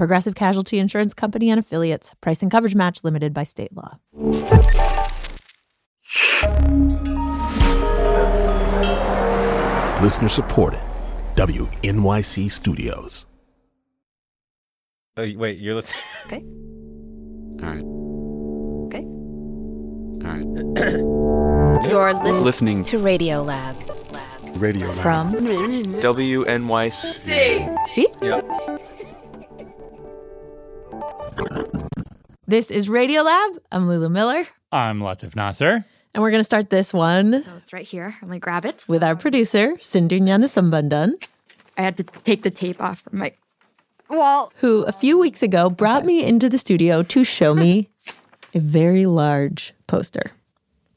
Progressive Casualty Insurance Company and affiliates. Price and coverage match limited by state law. Listener supported. WNYC Studios. Oh, wait, you're listening. Okay. All right. Okay. All right. You're listening, Listening to Radio Lab. radio Lab. From WNYC. See? Yeah. This is Radiolab. I'm Lulu Miller, I'm Latif Nasser. and we're going to start this one So it's right here. I'm gonna grab it. with our producer, Sindhu Gnanasambandan, I had to take the tape off from my wall. who a few weeks ago brought me into the studio to show me a very large poster.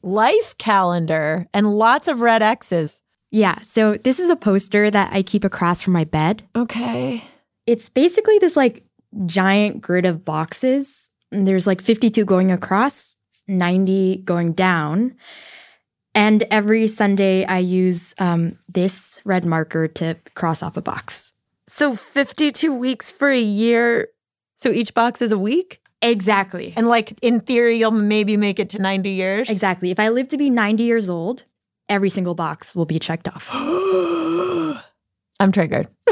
Life calendar and lots of red X's. Yeah, so this is a poster that I keep across from my bed. Okay. It's basically this like giant grid of boxes. And there's like 52 going across, 90 going down. And every Sunday, I use um, this red marker to cross off a box. So 52 weeks for a year. So each box is a week? Exactly. And like in theory, you'll maybe make it to 90 years. Exactly. If I live to be 90 years old, every single box will be checked off. I'm triggered.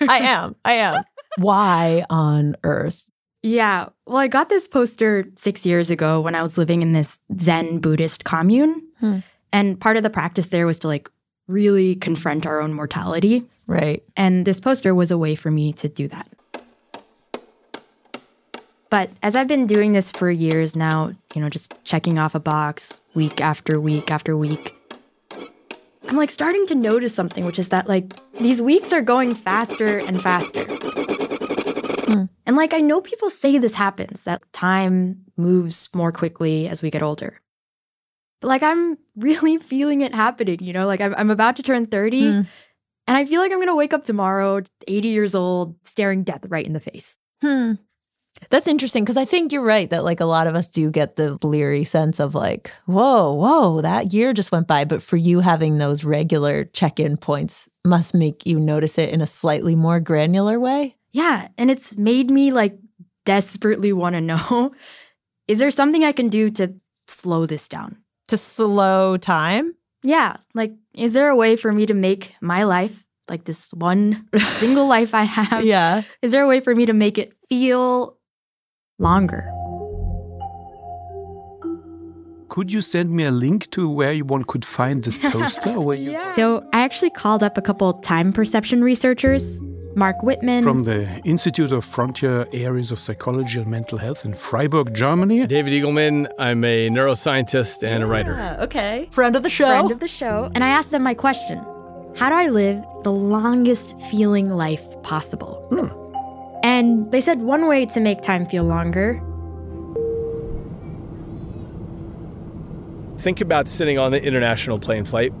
I am. I am. Why on earth? Yeah. Well, I got this poster six years ago when I was living in this Zen Buddhist commune. Hmm. And part of the practice there was to like really confront our own mortality. Right. And this poster was a way for me to do that. But as I've been doing this for years now, you know, just checking off a box week after week after week, I'm like starting to notice something, which is that like these weeks are going faster and faster. And like I know people say this happens, that time moves more quickly as we get older. But like I'm really feeling it happening, you know, like I'm, I'm about to turn 30 Hmm. and I feel like I'm gonna wake up tomorrow, 80 years old, staring death right in the face. Hmm. That's interesting because I think you're right that like a lot of us do get the bleary sense of like, whoa, whoa, that year just went by. But for you, having those regular check in points must make you notice it in a slightly more granular way. Yeah, and it's made me like desperately want to know is there something I can do to slow this down? To slow time. Yeah, like is there a way for me to make my life, like this one single life I have, Yeah. is there a way for me to make it feel longer? Could you send me a link to where one could find this poster? or where you, So I actually called up a couple time perception researchers, Marc Wittmann. From the Institute of Frontier Areas of Psychology and Mental Health in Freiburg, Germany. David Eagleman. I'm a neuroscientist and a writer. Yeah, okay. Friend of the show. friend of the show, and I asked them my question How do I live the longest feeling life possible? Hmm. And they said one way to make time feel longer Think about sitting on the international plane flight.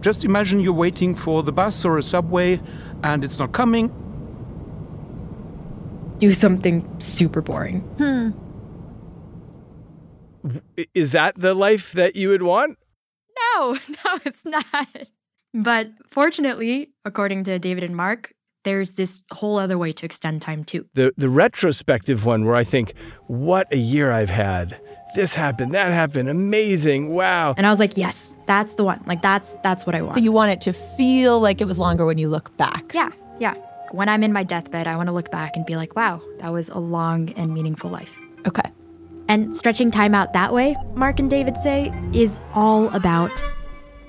Just imagine you're waiting for the bus or a subway and it's not coming. do something super boring. Hmm. I- Is that the life that you would want? No, no, it's not. But fortunately, according to David and Marc, there's this whole other way to extend time too. The the retrospective one where I think, what a year I've had. This happened, that happened, amazing, wow. And I was like, yes, that's the one. Like that's that's what I want. So you want it to feel like it was longer when you look back. yeah, yeah. When I'm in my deathbed, I want to look back and be like, wow, that was a long and meaningful life. Okay. And stretching time out that way, Marc and David say, is all about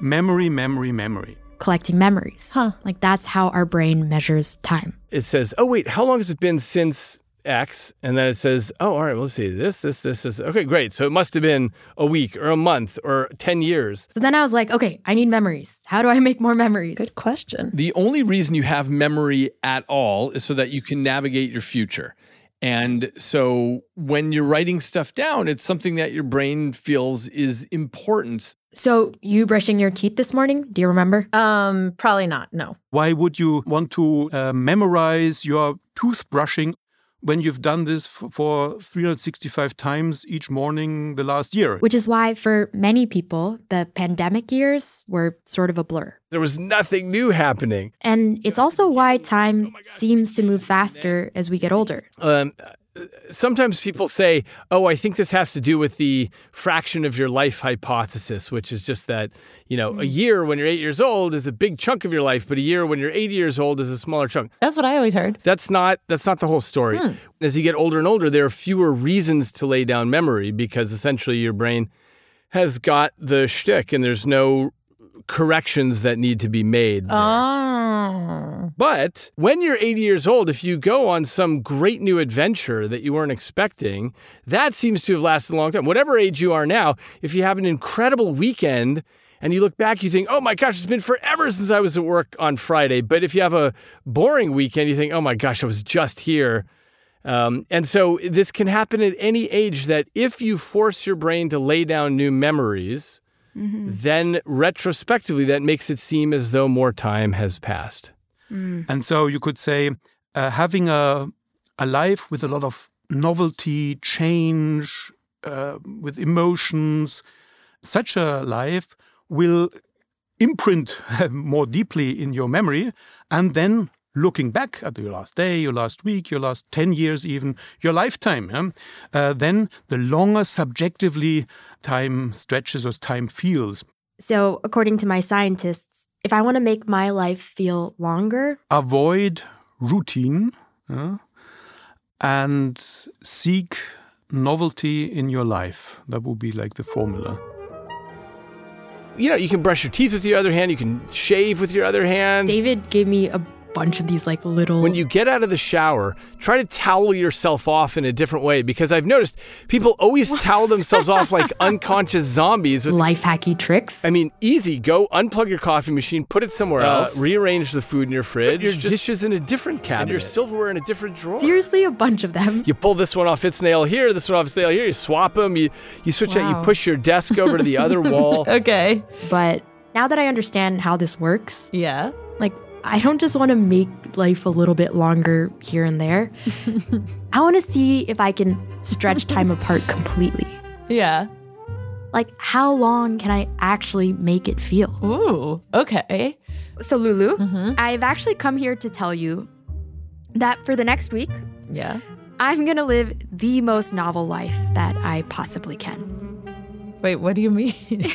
Memory, memory, memory. Collecting memories. Huh. Like that's how our brain measures time. It says, oh wait, how long has it been since X? And then it says, oh, all right, well, let's see, this, this, this, this. Okay, great. So it must have been a week or a month or 10 years. So then I was like, okay, I need memories. How do I make more memories? Good question. The only reason you have memory at all is so that you can navigate your future. And so when you're writing stuff down, it's something that your brain feels is important. So, you brushing your teeth this morning? Do you remember? Um, probably not. No. Why would you want to uh, memorize your toothbrushing when you've done this for 365 times each morning the last year? Which is why, for many people, the pandemic years were sort of a blur. There was nothing new happening. And it's also why time seems to move faster as we get older. Um, sometimes people say, "Oh, I think this has to do with the fraction of your life hypothesis," which is just that you know a mm. year when you're eight years old is a big chunk of your life, but a year when you're 80 years old is a smaller chunk. That's what I always heard. That's not that's not the whole story. Hmm. As you get older and older, there are fewer reasons to lay down memory because essentially your brain has got the shtick, and there's no corrections that need to be made. there. Oh. But when you're 80 years old, if you go on some great new adventure that you weren't expecting, that seems to have lasted a long time. Whatever age you are now, if you have an incredible weekend and you look back, you think, oh my gosh, it's been forever since I was at work on Friday. But if you have a boring weekend, you think, oh my gosh, I was just here. Um, and so this can happen at any age that if you force your brain to lay down new memories, then retrospectively, that makes it seem as though more time has passed. And so you could say uh, having a, a life with a lot of novelty, change, uh, with emotions, such a life will imprint more deeply in your memory. And then looking back at your last day, your last week, your last 10 years, even your lifetime, yeah, uh, then the longer subjectively time stretches or time feels. So, according to my scientists, if I want to make my life feel longer, avoid routine uh, and seek novelty in your life. That would be like the formula. You know, you can brush your teeth with your other hand, you can shave with your other hand. David gave me a bunch of these like little When you get out of the shower, try to towel yourself off in a different way because I've noticed people always towel themselves off like unconscious zombies. With, life hacky tricks. I mean, easy. Go unplug your coffee machine, put it somewhere uh, else, rearrange the food in your fridge, put your dishes in a different cabinet, and your silverware in a different drawer. seriously, a bunch of them. You pull this one off its nail here, this one off its nail here. You swap them. You you switch out. You push your desk over to the other wall. Okay. But now that I understand how this works, Yeah. like I don't just want to make life a little bit longer here and there. I want to see if I can stretch time apart completely. Yeah. Like, how long can I actually make it feel? Ooh. Okay. So, Lulu, Mm-hmm. I've actually come here to tell you that for the next week, Yeah. I'm going to live the most novel life that I possibly can. Wait, what do you mean?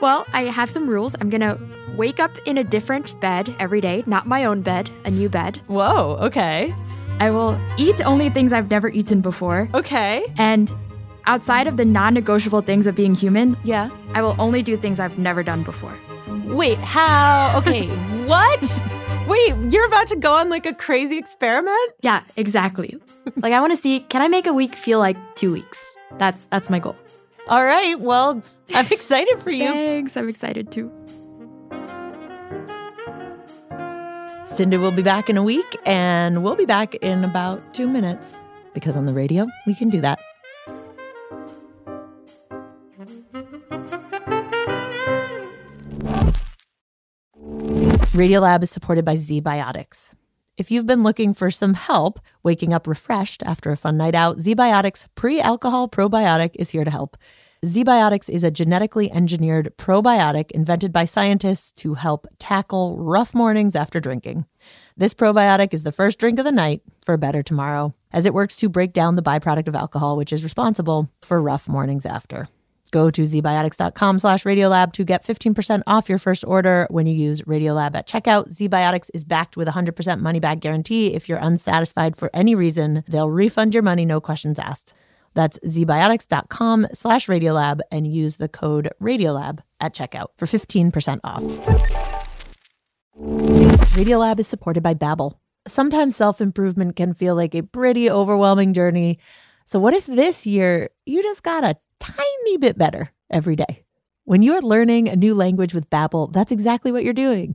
Well, I have some rules. I'm going to wake up in a different bed every day, not my own bed, a new bed. Whoa. Okay. I will eat only things I've never eaten before. Okay. And outside of the non negotiable things of being human, Yeah. I will only do things I've never done before. Wait, how? Okay. what? Wait, you're about to go on like a crazy experiment? yeah, exactly. like I want to see can I make a week feel like 2 weeks? That's that's my goal. All right. Well, I'm excited for you. Thanks. I'm excited too. Sindhu will be back in a week, and we'll be back in about two minutes because on the radio, we can do that. Radiolab is supported by ZBiotics. If you've been looking for some help waking up refreshed after a fun night out, ZBiotics pre alcohol probiotic is here to help. ZBiotics is a genetically engineered probiotic invented by scientists to help tackle rough mornings after drinking. This probiotic is the first drink of the night for a better tomorrow, as it works to break down the byproduct of alcohol, which is responsible for rough mornings after. Go to zbiotics.com slash radiolab to get 15% off your first order when you use Radiolab at checkout. Zbiotics is backed with a 100% money back guarantee. If you're unsatisfied for any reason, they'll refund your money, no questions asked. That's zbiotics.com slash radiolab and use the code radiolab at checkout for 15% off. Radiolab is supported by Babbel. Sometimes self-improvement can feel like a pretty overwhelming journey. So what if this year you just got a tiny bit better every day? When you're learning a new language with Babbel, that's exactly what you're doing.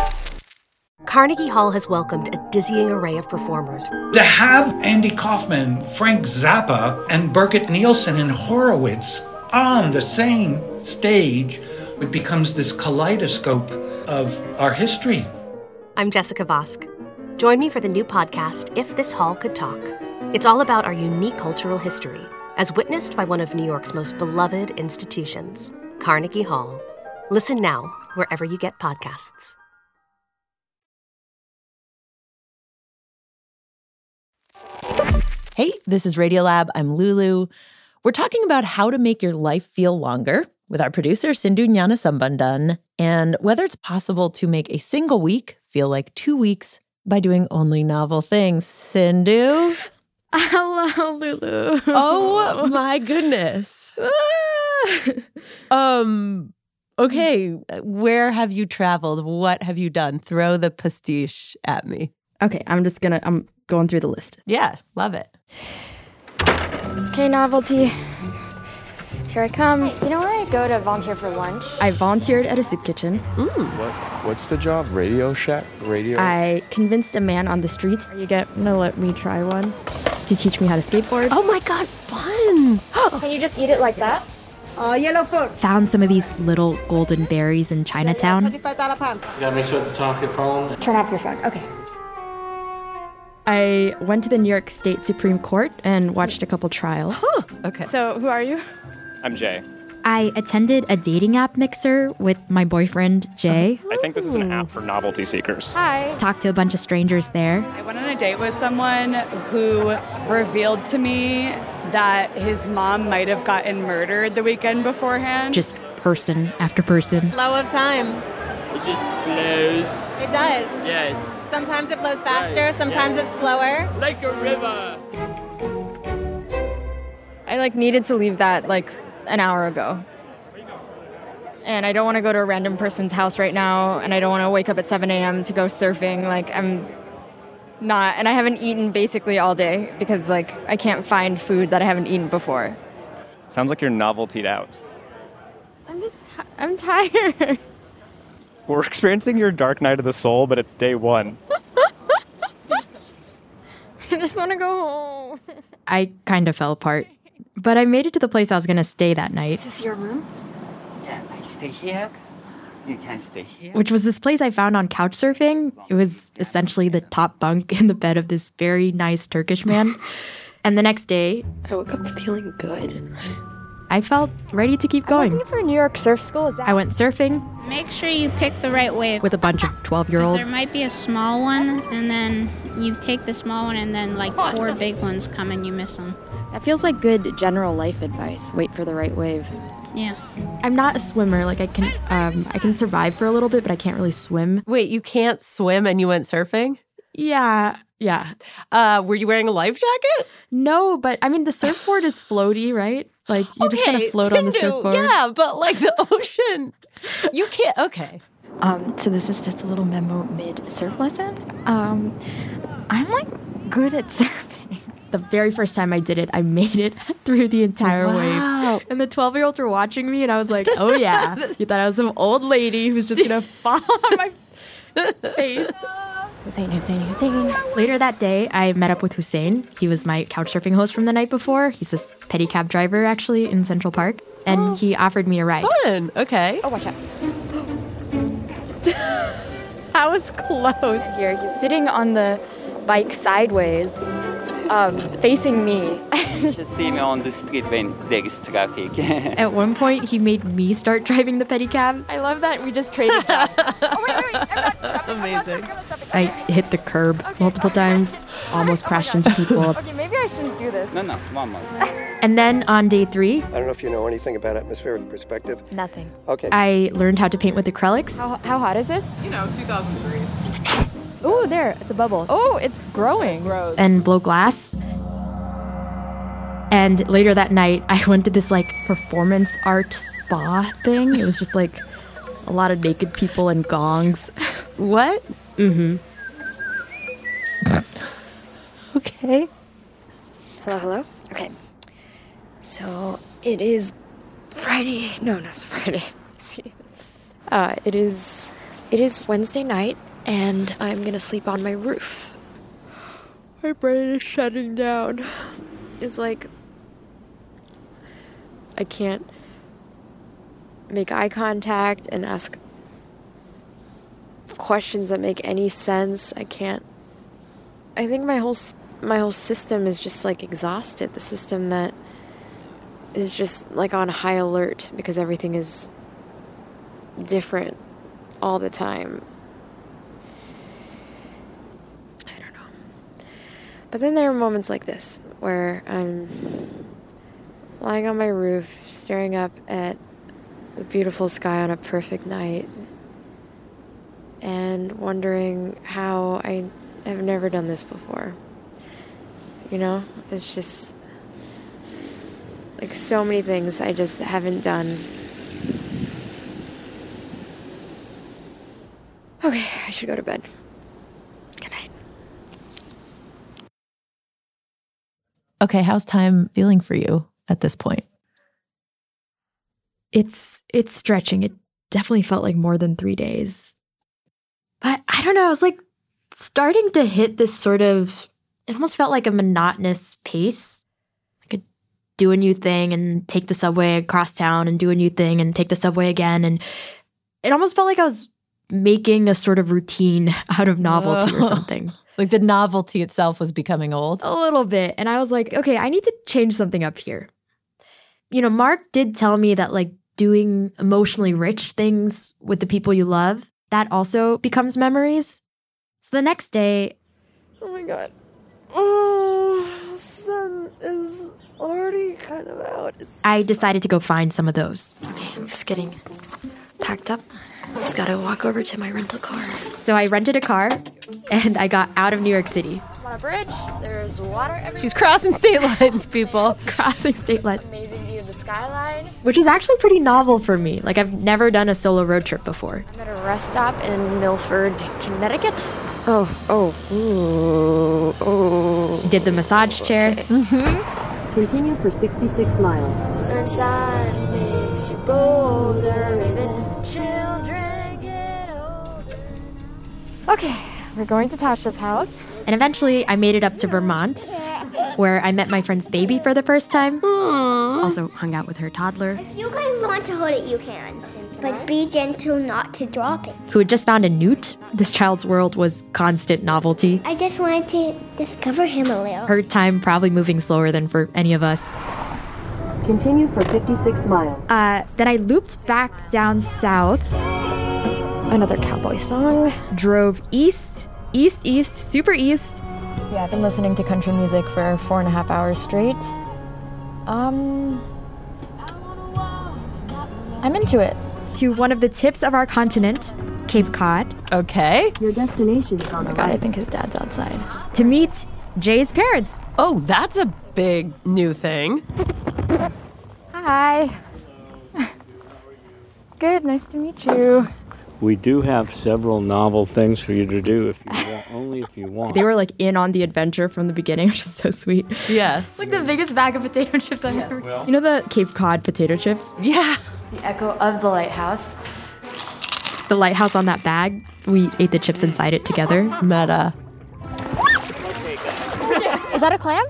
Carnegie Hall has welcomed a dizzying array of performers. To have Andy Kaufman, Frank Zappa, and Birgit Nilsson and Horowitz on the same stage, it becomes this kaleidoscope of our history. I'm Jessica Vosk. Join me for the new podcast, If This Hall Could Talk. It's all about our unique cultural history, as witnessed by one of New York's most beloved institutions, Carnegie Hall. Listen now, wherever you get podcasts. Hey, this is Radiolab. I'm Lulu. We're talking about how to make your life feel longer with our producer, Sindhu Gnanasambandan, and whether it's possible to make a single week feel like two weeks by doing only novel things. Sindhu? Hello, Lulu. Oh my goodness. um, okay, where have you traveled? What have you done? Throw the pastiche at me. Okay, I'm just gonna, I'm going through the list. Yeah, love it. Okay, novelty. Here I come. Do you know where I go to volunteer for lunch? I volunteered at a soup kitchen. What? What's the job? Radio Shack? Radio? I convinced a man on the street Are you gonna let me try one? to teach me how to skateboard. Oh my God, fun. Can you just eat it like that? Uh, yellow food. Found some of these little golden berries in Chinatown. Twenty-five dollar pound. Just gotta make sure to turn off your phone. Turn off your phone. Okay. I went to the New York State Supreme Court and watched a couple trials. Okay. So, who are you? I'm Jay. I attended a dating app mixer with my boyfriend, Jay. I think this is an app for novelty seekers. Hi. Talked to a bunch of strangers there. I went on a date with someone who revealed to me that his mom might have gotten murdered the weekend beforehand. Just person after person. Flow of time. It just flows. It does. Yes. Sometimes it flows faster. Sometimes it's slower. Like a river. I like needed to leave that like an hour ago. And I don't want to go to a random person's house right now, and I don't want to wake up at 7 a.m. to go surfing. Like I'm not, and I haven't eaten basically all day because like I can't find food that I haven't eaten before. Sounds like you're noveltied out. I'm just, I'm tired. We're experiencing your dark night of the soul, but it's day one. I just want to go home. I kind of fell apart. But I made it to the place I was going to stay that night, Is this your room? Yeah, I stay here. You can stay here. which was this place I found on Couchsurfing. It was essentially the top bunk in the bed of this very nice Turkish man. and the next day, I woke up feeling good. I felt ready to keep going. Looking for New York surf school. Is that? I went surfing Make sure you pick the right wave. with a bunch of 12 year olds. There might be a small one, and then you take the small one, and then like four big ones come and you miss them. That feels like good general life advice. Wait for the right wave. Yeah. I'm not a swimmer. Like I can, um, I can survive for a little bit, but I can't really swim. Wait, you can't swim and you went surfing? Yeah, yeah. Uh, were you wearing a life jacket? No, but I mean the surfboard is floaty, right? Like you just kind of float on the Sindhu, surfboard. Yeah, but like the ocean, you can't. Okay. Um, so this is just a little memo mid surf lesson. Um, I'm like good at surfing. The very first time I did it, I made it through the entire Wow. wave. And the 12 year olds were watching me, and I was like, oh yeah. you thought I was some old lady who's just gonna fall on my face. Hussein, Hussein, Hussein. Later that day, I met up with Hussein. He was my couch surfing host from the night before. He's this pedicab driver, actually, in Central Park. And oh, he offered me a ride. Fun. Okay. Oh, watch out. I was close here. He's sitting on the bike sideways, um, facing me. you should see me on the street when there is traffic. At one point, he made me start driving the pedicab. I love that we just traded jobs. Amazing. I hit the curb multiple times, almost crashed into people. okay, maybe I shouldn't do this. no, no, one more. And then on day three, I don't know if you know anything about atmospheric perspective. Nothing. Okay. I learned how to paint with acrylics. How, how hot is this? You know, 2003. Ooh, there, it's a bubble. Oh, it's growing. Gross. and blow glass. And later that night, I went to this like performance art spa thing. It was just like a lot of naked people and gongs. What? Mm-hmm. Okay. Hello, hello. Okay. So it is Friday. No, no, it's Friday. See. Uh, it is. It is Wednesday night, and I'm gonna sleep on my roof. My brain is shutting down. It's like I can't make eye contact and ask questions that make any sense. I can't. I think my whole my whole system is just like exhausted. The system that is just like on high alert because everything is different all the time. I don't know. But then there are moments like this where I'm lying on my roof, staring up at the beautiful sky on a perfect night, and wondering how I have never done this before. You know, it's just like so many things I just haven't done. Okay, I should go to bed. Good night. Okay, how's time feeling for you at this point? It's it's stretching. It definitely felt like more than three days. But I don't know, I was like starting to hit this sort of it almost felt like a monotonous pace. I could do a new thing and take the subway across town and do a new thing and take the subway again. And it almost felt like I was making a sort of routine out of novelty or Oh. something. Like the novelty itself was becoming old. A little bit. And I was like, okay, I need to change something up here. You know, Marc did tell me that like doing emotionally rich things with the people you love, that also becomes memories. So the next day, Oh my god. Oh, sun is already kind of out. It's I decided to go find some of those. okay. I'm just getting packed up. Just gotta walk over to my rental car. So I rented a car and I got out of New York City. On a bridge, there's water everywhere. She's crossing state lines, people. Crossing state lines. Amazing view of the skyline. Which is actually pretty novel for me. Like I've never done a solo road trip before. I'm at a rest stop in Milford, Connecticut. Oh, oh, ooh, oh. Did the massage chair. Okay. Mm-hmm. Continue for 66 miles. Okay, we're going to Tasha's house. And eventually I made it up to Vermont, where I met my friend's baby for the first time. Also hung out with her toddler, If you guys want to hold it, you can. But be gentle not to drop it. who had just found a newt. This child's world was constant novelty. I just wanted to discover him a little. Her time probably moving slower than for any of us. Continue for 56 miles. Uh, then I looped back down south. Another cowboy song. Drove east, east, east, super east. Yeah, I've been listening to country music for four and a half hours straight. Um, I'm into it. To one of the tips of our continent, Cape Cod. Okay. Your destination is on Oh my god, I think his dad's outside. To meet Jay's parents. Oh, that's a big new thing. Hi. Good, nice to meet you. We do have several novel things for you to do if you want, only if you want. They were like in on the adventure from the beginning, which is so sweet. Yeah. It's like the biggest bag of potato chips I've ever. you know the Cape Cod potato chips? Yeah. The echo of the lighthouse. The lighthouse on that bag. We ate the chips inside it together. Meta. Is that a clam?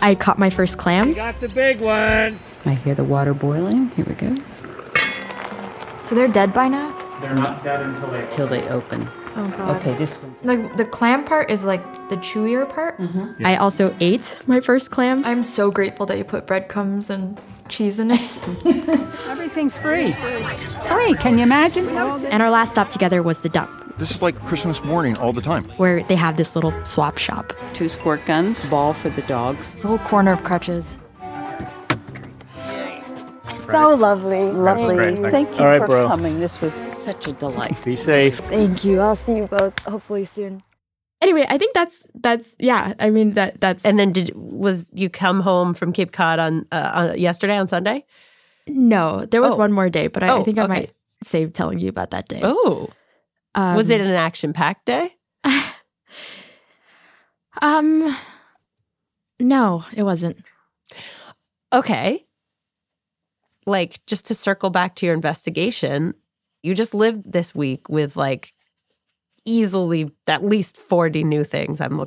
I caught my first clams. Got the big one. I hear the water boiling. Here we go. So they're dead by now? They're not dead until they Till they open. Oh god. Okay, this one. Like the clam part is like the chewier part. Mm-hmm. I also ate my first clams. I'm so grateful that you put breadcrumbs and cheese in it. Everything's free. Free, can you imagine? and our last stop together was the dump, This is like Christmas morning all the time. where they have this little swap shop. Two squirt guns, ball for the dogs. It's a whole corner of crutches. So lovely. Lovely. Thank you, Thank you All right, for bro. coming. This was such a delight. Be safe. Thank you. I'll see you both hopefully soon. Anyway, I think that's that's yeah. I mean that that's And then did was you come home from Cape Cod on, uh, on yesterday on Sunday? no. There was Oh. one more day, but I, I Oh, think I okay. might save telling you about that day. Oh, was it Um, an action packed day? Um, no, it wasn't. Okay. Like just to circle back to your investigation, you just lived this week with like easily at least 40 new things. I'm a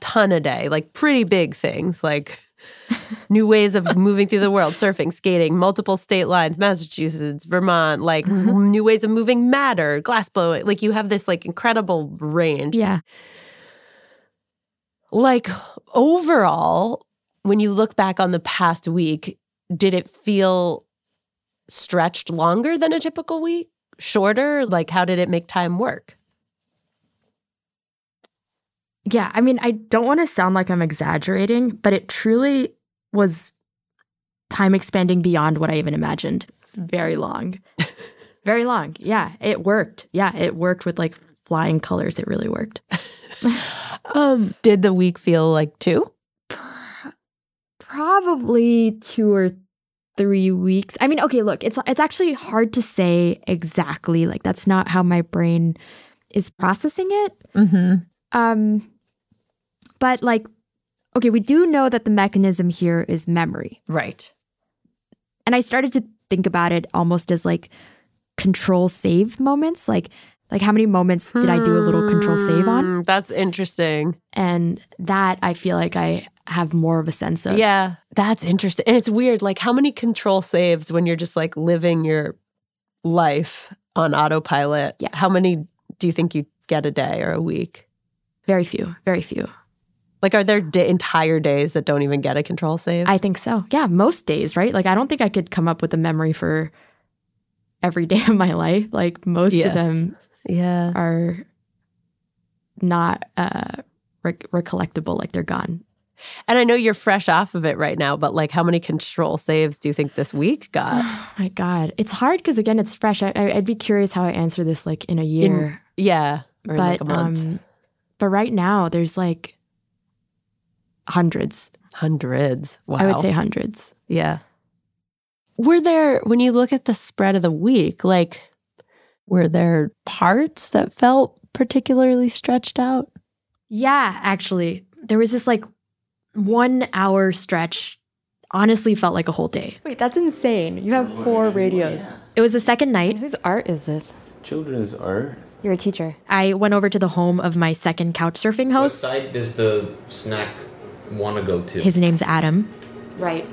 ton a day, like pretty big things, like new ways of moving through the world, surfing, skating, multiple state lines, Massachusetts, Vermont, like Mm-hmm. new ways of moving matter, glass blowing. Like you have this like incredible range. Yeah. Like overall, when you look back on the past week, did it feel stretched longer than a typical week? Shorter? Like how did it make time work? Yeah, I mean, I don't want to sound like I'm exaggerating, but it truly was time expanding beyond what I even imagined. It's very long. very long. Yeah, it worked. Yeah, it worked with like flying colors. It really worked. Um, did the week feel like two? Probably two or three weeks. I mean, okay, look, it's it's actually hard to say exactly. Like that's not how my brain is processing it. Mm-hmm. Um, but like, okay, we do know that the mechanism here is memory, Right. and I started to think about it almost as like control save moments, like like how many moments did I do a little control save on, Mm, That's interesting. and that I feel like I have more of a sense of. Yeah, that's interesting. And it's weird. Like, how many control saves when you're just like living your life on autopilot? Yeah. How many do you think you get a day or a week? very few, very few. Like, are there da- entire days that don't even get a control save? I think so. Yeah, most days, right? Like I don't think I could come up with a memory for every day of my life. Like most Yeah. of them yeah. are not uh rec- recollectible like they're gone. And I know you're fresh off of it right now, but like, how many control saves do you think this week got? My god, it's hard cuz again it's fresh. I, I'd be curious how I answer this like in a year. yeah. Or in but like a month. um but right now there's like hundreds. Hundreds. Wow. I would say hundreds. Yeah. Were there, when you look at the spread of the week, like, were there parts that felt particularly stretched out? Yeah, actually. There was this like 1 hour stretch honestly felt like a whole day. Wait, that's insane. You have four radios. It was the second night. Whose art is this? Children's art. You're a teacher. I went over to the home of my second couch surfing host. What host. side does the snack want to go to? His name's Adam. Right.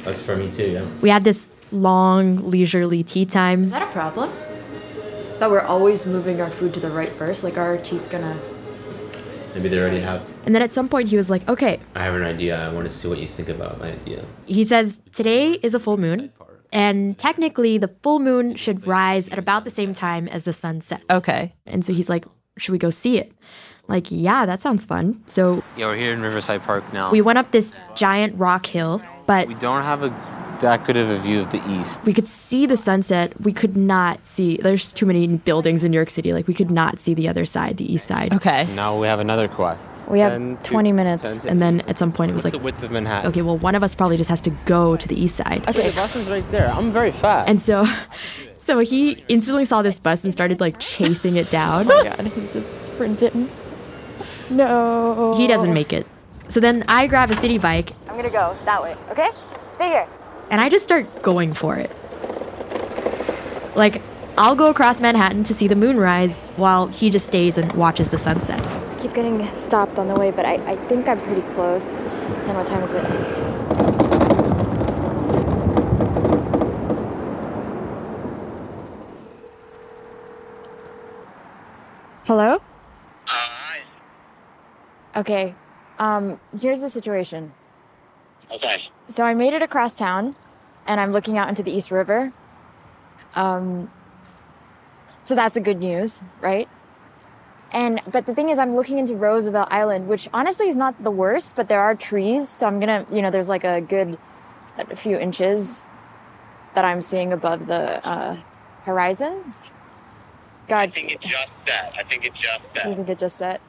That's for me too, yeah. We had this long, leisurely tea time. Is that a problem? That we're always moving our food to the right first? Like, are our teeth gonna. Maybe they already have. And then at some point, he was like, okay, I have an idea. I want to see what you think about my idea. he says, today is a full moon. And technically, the full moon should rise at about the same time as the sun sets. Okay. And so he's like, should we go see it? Like, yeah, that sounds fun. So Yeah, we're here in Riverside Park now. we went up this giant rock hill, but We don't have a that good of a view of the east. we could see the sunset. We could not see, there's too many buildings in New York City. Like, we could not see the other side, the east side. Okay. Now we have another quest. We have 10 to- 20 minutes. 10 to- And then at some point, it was What's like, the width of Manhattan? okay, well, one of us probably just has to go to the east side. Okay, the bus is right there. I'm very fast. And so, so he instantly saw this bus and started like chasing it down. Oh my god, he's just sprinting. No. He doesn't make it. So then I grab a city bike I'm gonna go that way, okay? Stay here. And I just start going for it. Like, I'll go across Manhattan to see the moon rise while he just stays and watches the sunset. I keep getting stopped on the way, but I, I think I'm pretty close. And what time is it? Hello? Hi. Okay. Um, here's the situation. Okay. So I made it across town and I'm looking out into the East River. Um so that's the good news, right? And but the thing is I'm looking into Roosevelt Island, which honestly is not the worst, but there are trees, so I'm going to, you know, there's like a good a few inches that I'm seeing above the uh, horizon. God, I think it just set. I think it just set. you think it just set?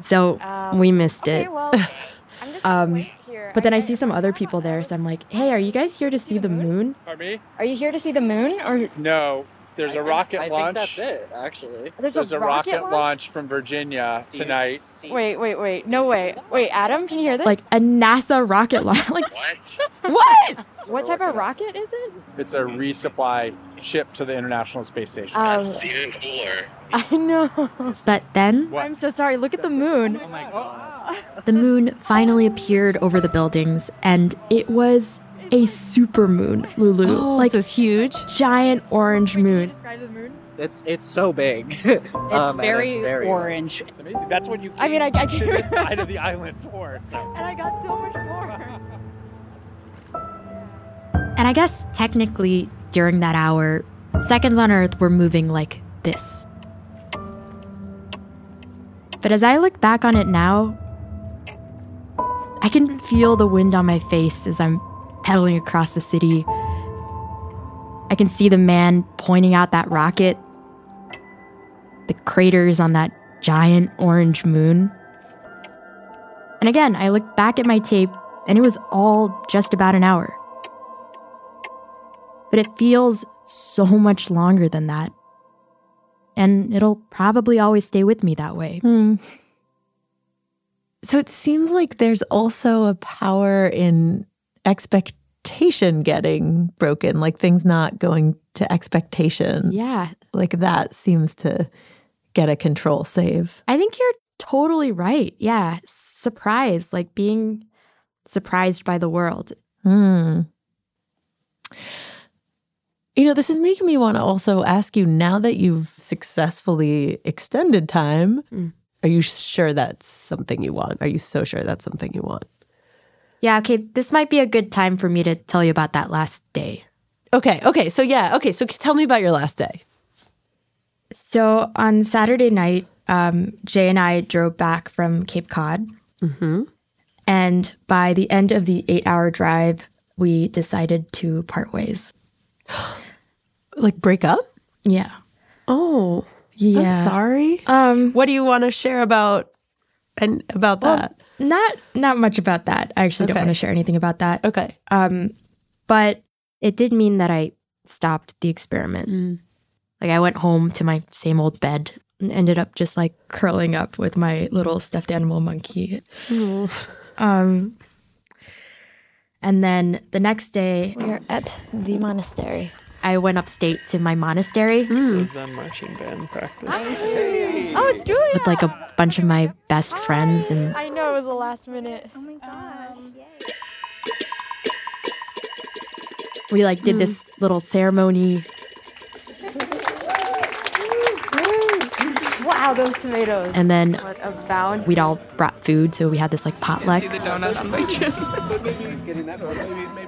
So Um, we missed okay, it. well, I'm just um, but then I see some other people there, so I'm like, "Hey, are you guys here to see the moon?" Pardon me? Are you here to see the moon or No. There's a I think- rocket I think launch. that's it, actually. There's a rocket launch? launch from Virginia tonight. Wait, wait, wait. No way. Wait, Adam, can you hear this? Like a NASA rocket launch. like what? What what type of rocket is it? It's a resupply ship to the International Space Station. Um, Even cooler. I know. But then I'm so sorry. Look at the moon. The moon finally appeared over the buildings, and it was a super moon, Lulu. Oh, like so it's huge, giant orange moon. moon. It's it's so big. it's um, It's very orange. It's amazing. That's what you came I mean, I- I to can't- this side of the island for. So. And I got so much more. And I guess technically during that hour, seconds on Earth were moving like this. But as I look back on it now, I can feel the wind on my face as I'm pedaling across the city. I can see the man pointing out that rocket, the craters on that giant orange moon. And again, I look back at my tape, and it was all just about an hour but it feels so much longer than that. And it'll probably always stay with me that way. Hmm. So it seems like there's also a power in expectation getting broken, like things not going to expectation. Yeah. Like that seems to get a control save. I think you're totally right. Yeah. Surprise, like being surprised by the world. Hmm. You know, this is making me want to also ask you now that you've successfully extended time, Mm. Are you sure that's something you want? Are you so sure that's something you want? Yeah, okay, this might be a good time for me to tell you about that last day. Okay, okay. So, yeah, okay. So, tell me about your last day. So on Saturday night, um, Jay and I drove back from Cape Cod. Mm-hmm. And by the end of the eight hour drive, we decided to part ways. Like, break up? Yeah. Oh, Yeah. I'm sorry. Um, what do you want to share about and about Well, that? Not not much about that. I actually don't want to share anything about that. Okay. Um, but it did mean that I stopped the experiment. Mm. Like I went home to my same old bed and ended up just like curling up with my little stuffed animal monkey. Um, and then the next day, We're at the monastery. I went upstate to my monastery Is that hmm. marching band practice? Oh, it's Julia. with like a bunch of my best friends and I know it was the last minute. Oh my gosh. Um, we like did this hmm. little ceremony Wow, those tomatoes. and then What a bound. we'd all brought food so we had this like potluck the donut on my chin.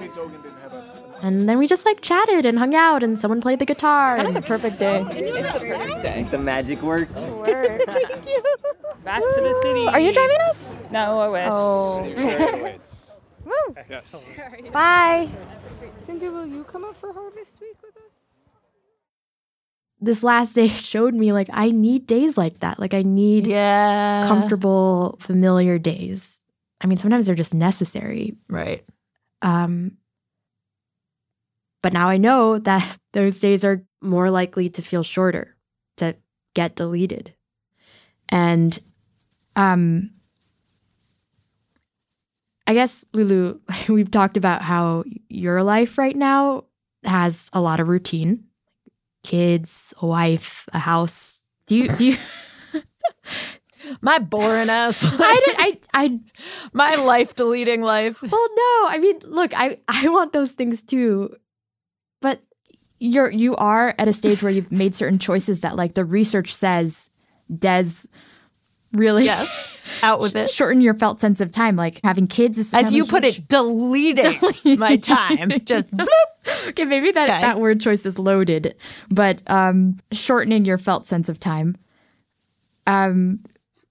and then we just like chatted and hung out and someone played the guitar Kind of and- the perfect day. It's the perfect day. The magic worked. Thank you. Back to the city. Are you driving us? No, I wish. Oh. Woo. Bye. Sindhu, will you come up for Harvest Week with us? this last day showed me like I need days like that. Like I need yeah. comfortable, familiar days. I mean, sometimes they're just necessary. Right. Um but now I know that those days are more likely to feel shorter, to get deleted. And um I guess Lulu, we've talked about how your life right now has a lot of routine. Kids, a wife, a house. Do you do you My boring ass. I did I I my life deleting life. Well, no. I mean, look, I I want those things too. But you're you are at a stage where you've made certain choices that like the research says Des really yes. Out with it. shorten your felt sense of time. Like having kids is as you put it deleting. my time. Just bloop. okay maybe that, Okay. that word choice is loaded. But um shortening your felt sense of time um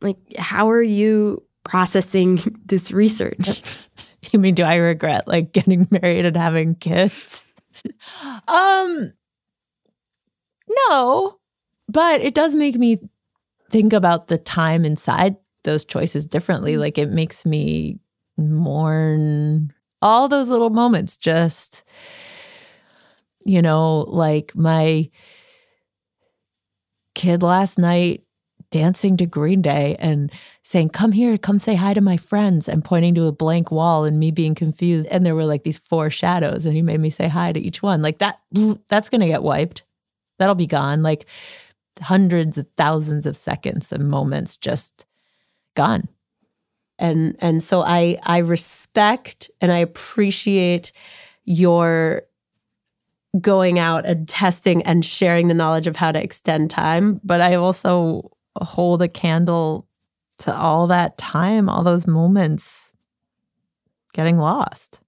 like how are you processing this research? You mean do i regret like getting married and having kids um no but it does make me think about the time inside those choices differently. Like it makes me mourn all those little moments just you know like my kid last night dancing to Green Day and saying, Come here, come say hi to my friends, and pointing to a blank wall and me being confused. And there were like these four shadows, and he made me say hi to each one. Like that, that's going to get wiped. That'll be gone. Like hundreds of thousands of seconds and moments just gone. And and so I I respect and I appreciate your going out and testing and sharing the knowledge of how to extend time, but I also hold a candle to all that time, all those moments getting lost.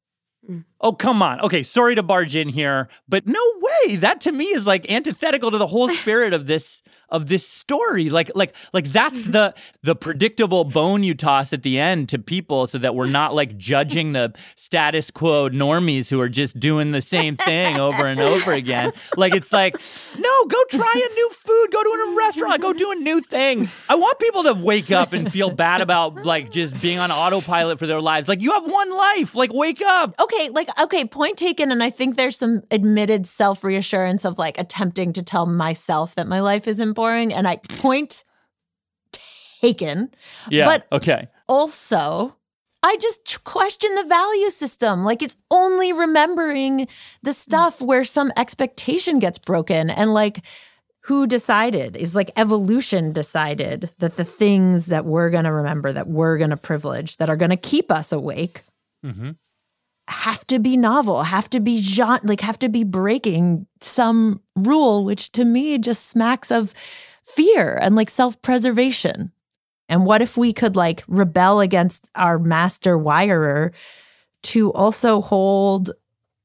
Mm. Oh, come on. Okay, sorry to barge in here, but no way. That to me is like antithetical to the whole spirit of this of this story. Like like like that's mm-hmm. the the predictable bone you toss at the end to people so that we're not like judging the status quo normies who are just doing the same thing over and over again. Like it's like, no, go try a new food, go to a restaurant, go do a new thing. I want people to wake up and feel bad about like just being on autopilot for their lives. Like you have one life. Like wake up. Okay, like okay, point taken and I think there's some admitted self-reassurance of like attempting to tell myself that my life isn't boring and I point taken. Yeah. But okay. also I just question the value system. Like it's only remembering the stuff where some expectation gets broken and like who decided is like evolution decided that the things that we're going to remember that we're going to privilege that are going to keep us awake Mm-hmm. Have to be novel, have to be genre, like have to be breaking some rule, which to me just smacks of fear and like self-preservation. And what if we could like rebel against our master wirer to also hold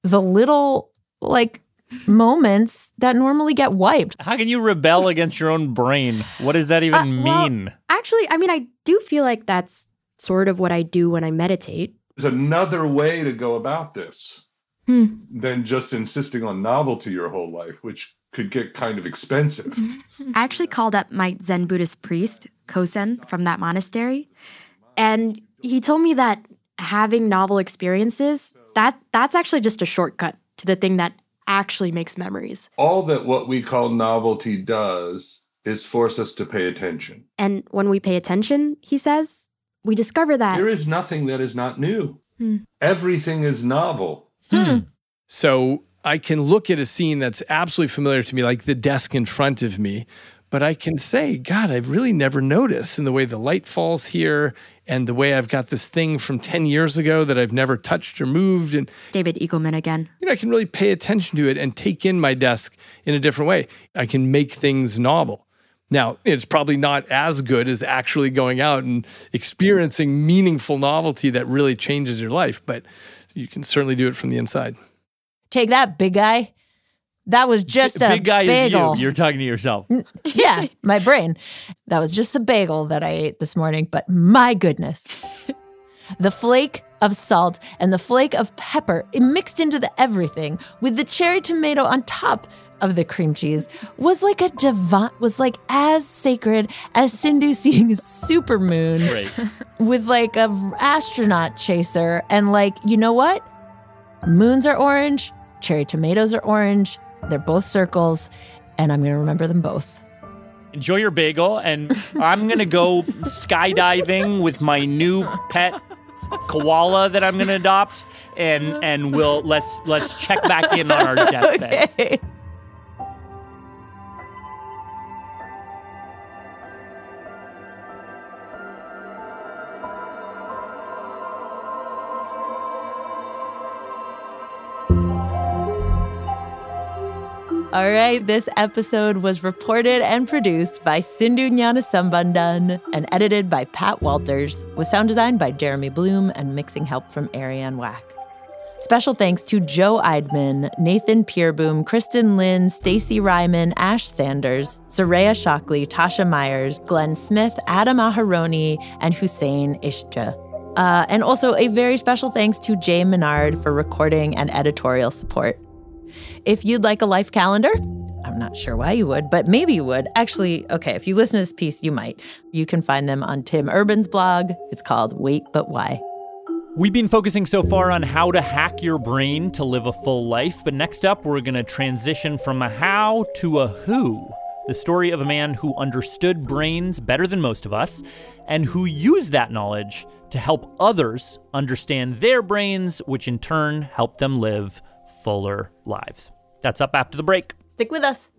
the little like moments that normally get wiped? How can you rebel against your own brain? What does that even uh, well, mean? actually i mean i do feel like that's sort of what i do when i meditate There's another way to go about this Hmm. than just insisting on novelty your whole life, which could get kind of expensive. I actually called up my Zen Buddhist priest, Kosen, from that monastery, and he told me that having novel experiences, that that's actually just a shortcut to the thing that actually makes memories. All that what we call novelty does is force us to pay attention. And when we pay attention, he says, we discover that There is nothing that is not new. Hmm. Everything is novel. So I can look at a scene that's absolutely familiar to me, like the desk in front of me, but I can say, God, I've really never noticed in the way the light falls here and the way I've got this thing from 10 years ago that I've never touched or moved. And David Eagleman again. you know, I can really pay attention to it and take in my desk in a different way. I can make things novel. Now, it's probably not as good as actually going out and experiencing meaningful novelty that really changes your life, but you can certainly do it from the inside. Take that, big guy. That was just a Big guy bagel. is you. You're talking to yourself. yeah, my brain. That was just a bagel that I ate this morning, but my goodness. the flake of salt and the flake of pepper mixed into the everything with the cherry tomato on top of the cream cheese was like a divine was like as sacred as Sindhu seeing a super moon Right. with like a astronaut chaser and like you know what moons are orange cherry tomatoes are orange they're both circles and i'm going to remember them both Enjoy your bagel, and I'm gonna go skydiving with my new pet koala that I'm gonna adopt, and and we'll let's let's check back in on our deathbeds. Okay. All right, this episode was reported and produced by Sindhu Gnanasambandan and edited by Pat Walters, with sound design by Jeremy Bloom and mixing help from Ariane Wack. Special thanks to Joe Eidman, Nathan Pierboom, Kristen Lynn, Stacy Ryman, Ash Sanders, Soraya Shockley, Tasha Myers, Glenn Smith, Adam Aharoni, and Hussein Ishja. Uh, and also a very special thanks to Jay Menard for recording and editorial support. If you'd like a life calendar, I'm not sure why you would, but maybe you would. Actually, okay, if you listen to this piece, you might. You can find them on Tim Urban's blog. It's called Wait But Why. We've been focusing so far on how to hack your brain to live a full life, but next up, we're going to transition from a how to a who. The story of a man who understood brains better than most of us and who used that knowledge to help others understand their brains, which in turn helped them live fuller lives. That's up after the break. Stick with us.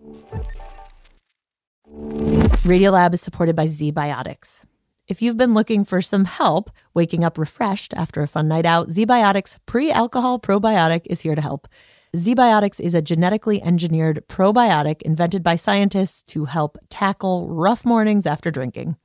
Radiolab is supported by ZBiotics. If you've been looking for some help waking up refreshed after a fun night out, ZBiotics pre alcohol probiotic is here to help. ZBiotics is a genetically engineered probiotic invented by scientists to help tackle rough mornings after drinking.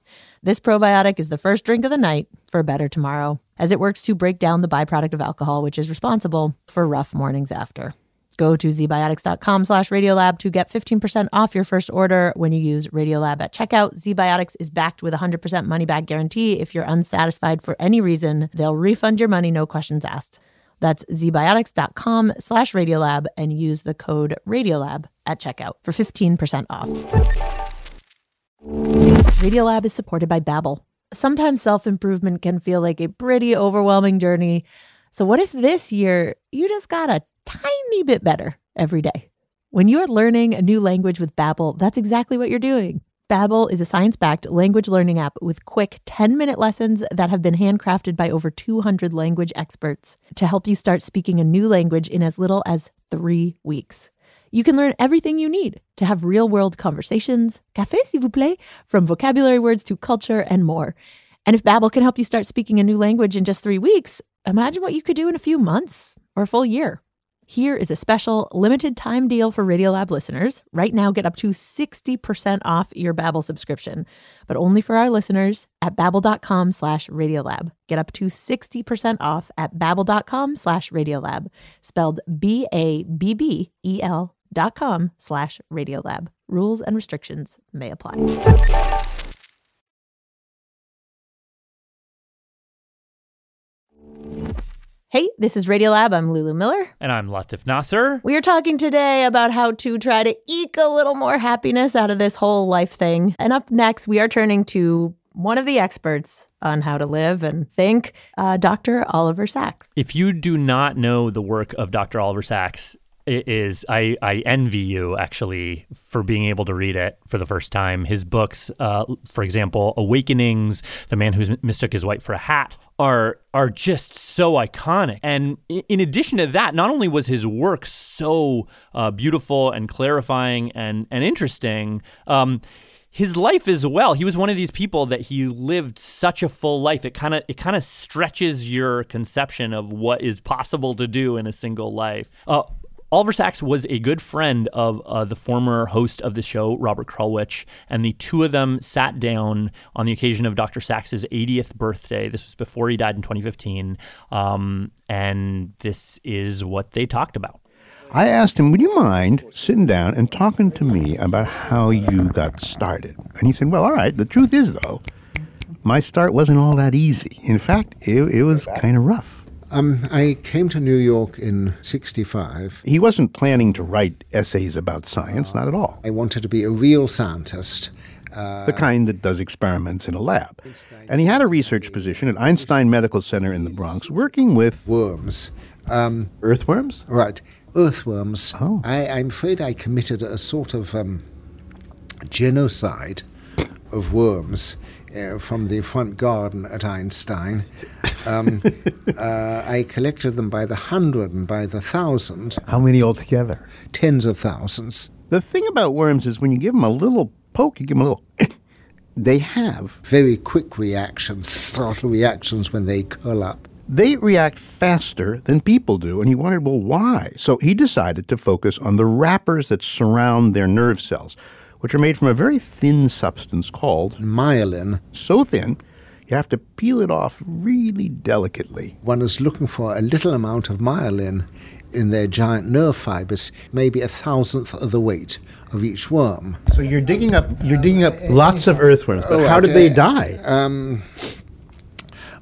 This probiotic is the first drink of the night for a better tomorrow, as it works to break down the byproduct of alcohol, which is responsible for rough mornings after. Go to zbiotics.com slash radiolab to get 15% off your first order when you use Radiolab at checkout. ZBiotics is backed with a 100% money back guarantee. If you're unsatisfied for any reason, they'll refund your money, no questions asked. That's zbiotics.com slash radiolab and use the code radiolab at checkout for 15% off. Radiolab is supported by Babbel. Sometimes self-improvement can feel like a pretty overwhelming journey. So what if this year you just got a tiny bit better every day? When you're learning a new language with Babbel, that's exactly what you're doing. Babbel is a science-backed language learning app with quick 10-minute lessons that have been handcrafted by over 200 language experts to help you start speaking a new language in as little as 3 weeks. You can learn everything you need to have real-world conversations, café s'il vous plaît, from vocabulary words to culture and more. And if Babbel can help you start speaking a new language in just 3 weeks, imagine what you could do in a few months or a full year. Here is a special limited time deal for Radiolab listeners. Right now, get up to 60% off your Babbel subscription, but only for our listeners at babbel.com slash radiolab. Get up to 60% off at babbel.com slash radiolab, spelled B-A-B-B-E-L dot com slash radiolab. Rules and restrictions may apply. Hey, this is Radiolab. I'm Lulu Miller. And I'm Latif Nasser. We are talking today about how to try to eke a little more happiness out of this whole life thing. And up next, we are turning to one of the experts on how to live and think, uh, Dr. Oliver Sacks. If you do not know the work of Dr. Oliver Sacks, is I, I envy you actually for being able to read it for the first time. His books, uh, for example, Awakenings, The Man Who Mistook His Wife for a Hat, are are just so iconic. And in addition to that, not only was his work so uh, beautiful and clarifying and and interesting. Um, his life as well. He was one of these people that he lived such a full life. It kind of it kind of stretches your conception of what is possible to do in a single life. Uh, Oliver Sacks was a good friend of uh, the former host of the show, Robert Krulwich, and the two of them sat down on the occasion of Dr. Sacks's 80th birthday. This was before he died in 2015, um, and this is what they talked about. I asked him, Would you mind sitting down and talking to me about how you got started? And he said, Well, all right. The truth is, though, my start wasn't all that easy. In fact, it, it was kind of rough. Um, I came to New York in 65. He wasn't planning to write essays about science, not at all. I wanted to be a real scientist. Uh, the kind that does experiments in a lab. And he had a research position at Einstein Medical Center in the Bronx working with worms. Um, earthworms? Right. Earthworms. Oh. I, I'm afraid I committed a sort of um, genocide of worms uh, from the front garden at Einstein. Um, uh, I collected them by the hundred and by the thousand. How many altogether? Tens of thousands. The thing about worms is when you give them a little poke, you give them a little. they have very quick reactions, startle reactions when they curl up. they react faster than people do. And he wondered, well, why? So he decided to focus on the wrappers that surround their nerve cells, which are made from a very thin substance called myelin. So thin, you have to peel it off really delicately. One is looking for a little amount of myelin in their giant nerve fibers, maybe a thousandth of the weight of each worm. So you're digging up you're digging up lots of earthworms, but Oh, how did they die? Um,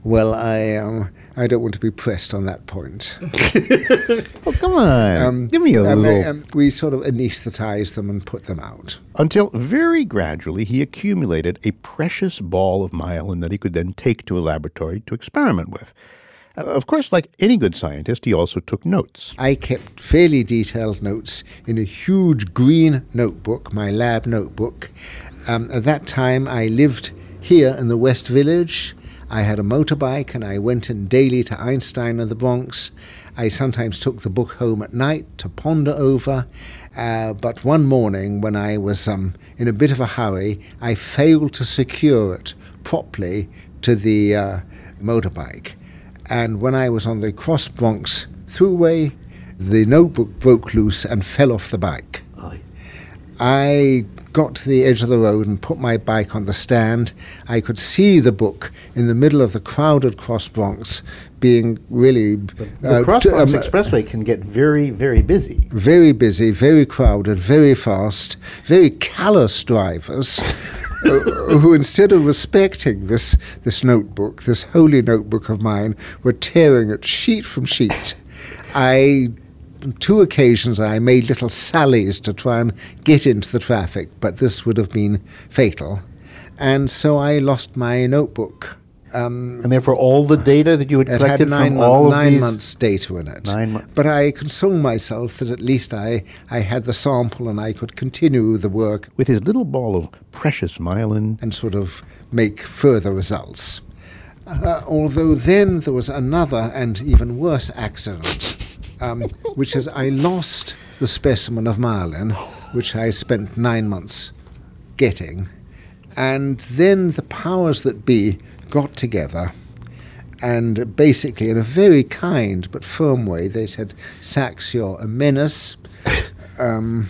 well, I um, I don't want to be pressed on that point. oh, come on. Give me a um, little. um, we sort of anesthetize them and put them out. Until very gradually he accumulated a precious ball of myelin that he could then take to a laboratory to experiment with. Uh, Of course, like any good scientist, he also took notes. I kept fairly detailed notes in a huge green notebook, my lab notebook. Um, at that time, I lived here in the West Village. I had a motorbike and I went in daily to Einstein in the Bronx. I sometimes took the book home at night to ponder over. Uh, but one morning, when I was um, in a bit of a hurry, I failed to secure it properly to the uh, motorbike. And when I was on the Cross Bronx Thruway, the notebook broke loose and fell off the bike. I got to the edge of the road and put my bike on the stand. I could see the book in the middle of the crowded Cross Bronx being really. The uh, Cross Bronx um, Expressway can get very, very busy. very busy, very crowded, very fast, very callous drivers uh, who, instead of respecting this, this notebook, this holy notebook of mine, were tearing it sheet from sheet. I. On two occasions, I made little sallies to try and get into the traffic, but this would have been fatal. And so I lost my notebook. Um, And therefore, all the data that you had collected had nine, from mon- all nine months data in it. Nine mo- but I consoled myself that at least I, I had the sample and I could continue the work with his little ball of precious myelin and sort of make further results. Uh, although then there was another and even worse accident, um, which is I lost the specimen of myelin, which I spent nine months getting, and then the powers that be got together. And basically, in a very kind but firm way, they said, Sacks, you're a menace. Um,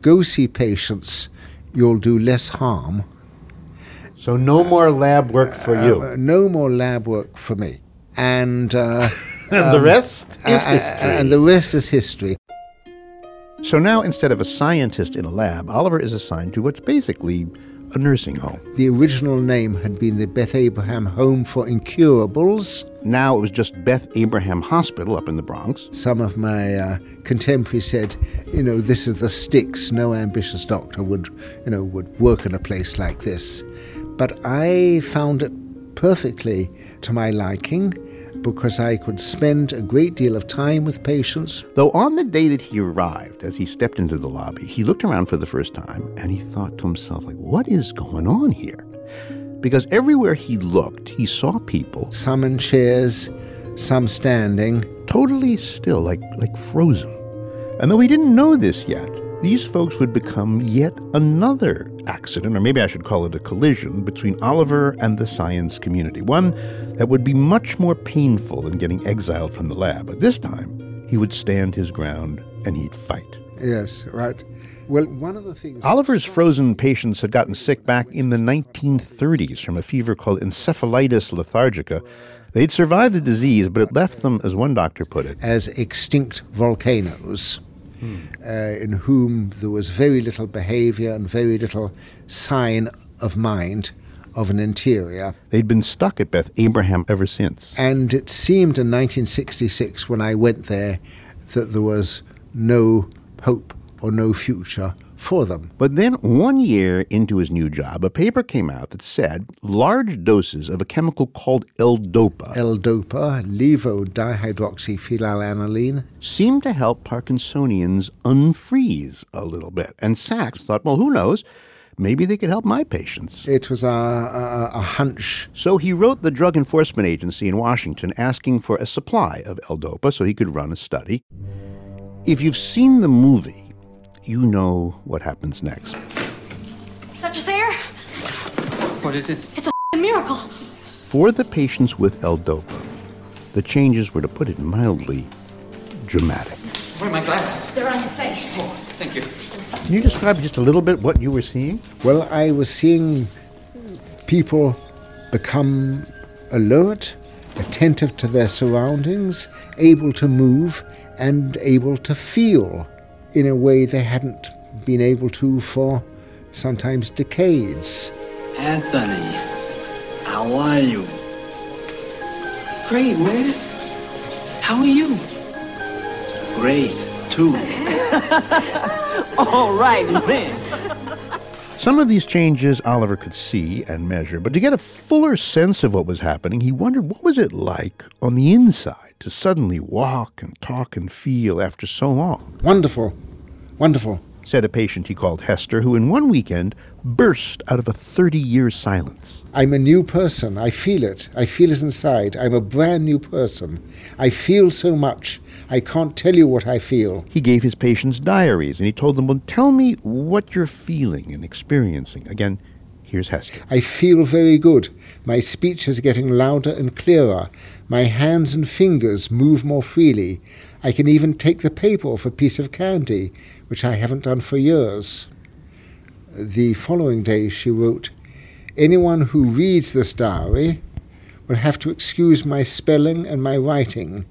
go see patients. You'll do less harm. So no more lab work for you. Uh, no more lab work for me. And, uh, And the rest is history. And the rest is history. So now, instead of a scientist in a lab, Oliver is assigned to what's basically a nursing home. The original name had been the Beth Abraham Home for Incurables. Now it was just Beth Abraham Hospital up in the Bronx. Some of my uh, contemporaries said, you know, this is the sticks. No ambitious doctor would, you know, would work in a place like this. But I found it perfectly to my liking because I could spend a great deal of time with patients. Though on the day that he arrived, as he stepped into the lobby, he looked around for the first time and he thought to himself, like, what is going on here? Because everywhere he looked, he saw people. Some in chairs, some standing. Totally still, like like frozen. And though he didn't know this yet, these folks would become yet another accident, or maybe I should call it a collision, between Oliver and the science community. One that would be much more painful than getting exiled from the lab. But this time, he would stand his ground and he'd fight. Yes, right. Well, one of the things. Oliver's frozen patients had gotten sick back in the 1930s from a fever called encephalitis lethargica. They'd survived the disease, but it left them, as one doctor put it, as extinct volcanoes. Uh, in whom there was very little behavior and very little sign of mind of an interior. They'd been stuck at Beth Abraham ever since. And it seemed in 1966, when I went there, that there was no hope or no future for them. But then, one year into his new job, a paper came out that said large doses of a chemical called L-DOPA, L-DOPA, levodihydroxyphenylalanine, seemed to help Parkinsonians unfreeze a little bit. And Sacks thought, well, who knows? Maybe they could help my patients. It was a, a, a hunch. So he wrote the Drug Enforcement Agency in Washington asking for a supply of L-DOPA so he could run a study. If you've seen the movie, you know what happens next. Dr. Sayer, What is it? it's a miracle. For the patients with L-DOPA, the changes were, to put it mildly, dramatic. Where are my glasses? They're on your face. Oh, thank you. Can you describe just a little bit what you were seeing? Well, I was seeing people become alert, attentive to their surroundings, able to move, and able to feel in a way they hadn't been able to for sometimes decades. Anthony, how are you? Great, man. How are you? Great, too. All right, man. Some of these changes Oliver could see and measure, but to get a fuller sense of what was happening, he wondered what was it like on the inside to suddenly walk and talk and feel after so long. Wonderful, wonderful, said a patient he called Hester, who in one weekend burst out of a 30 year silence. I'm a new person. I feel it. I feel it inside. I'm a brand new person. I feel so much. I can't tell you what I feel. He gave his patients diaries and he told them, Well, tell me what you're feeling and experiencing. Again, here's Hester. I feel very good. My speech is getting louder and clearer. My hands and fingers move more freely. I can even take the paper off a piece of candy, which I haven't done for years. The following day she wrote, Anyone who reads this diary will have to excuse my spelling and my writing.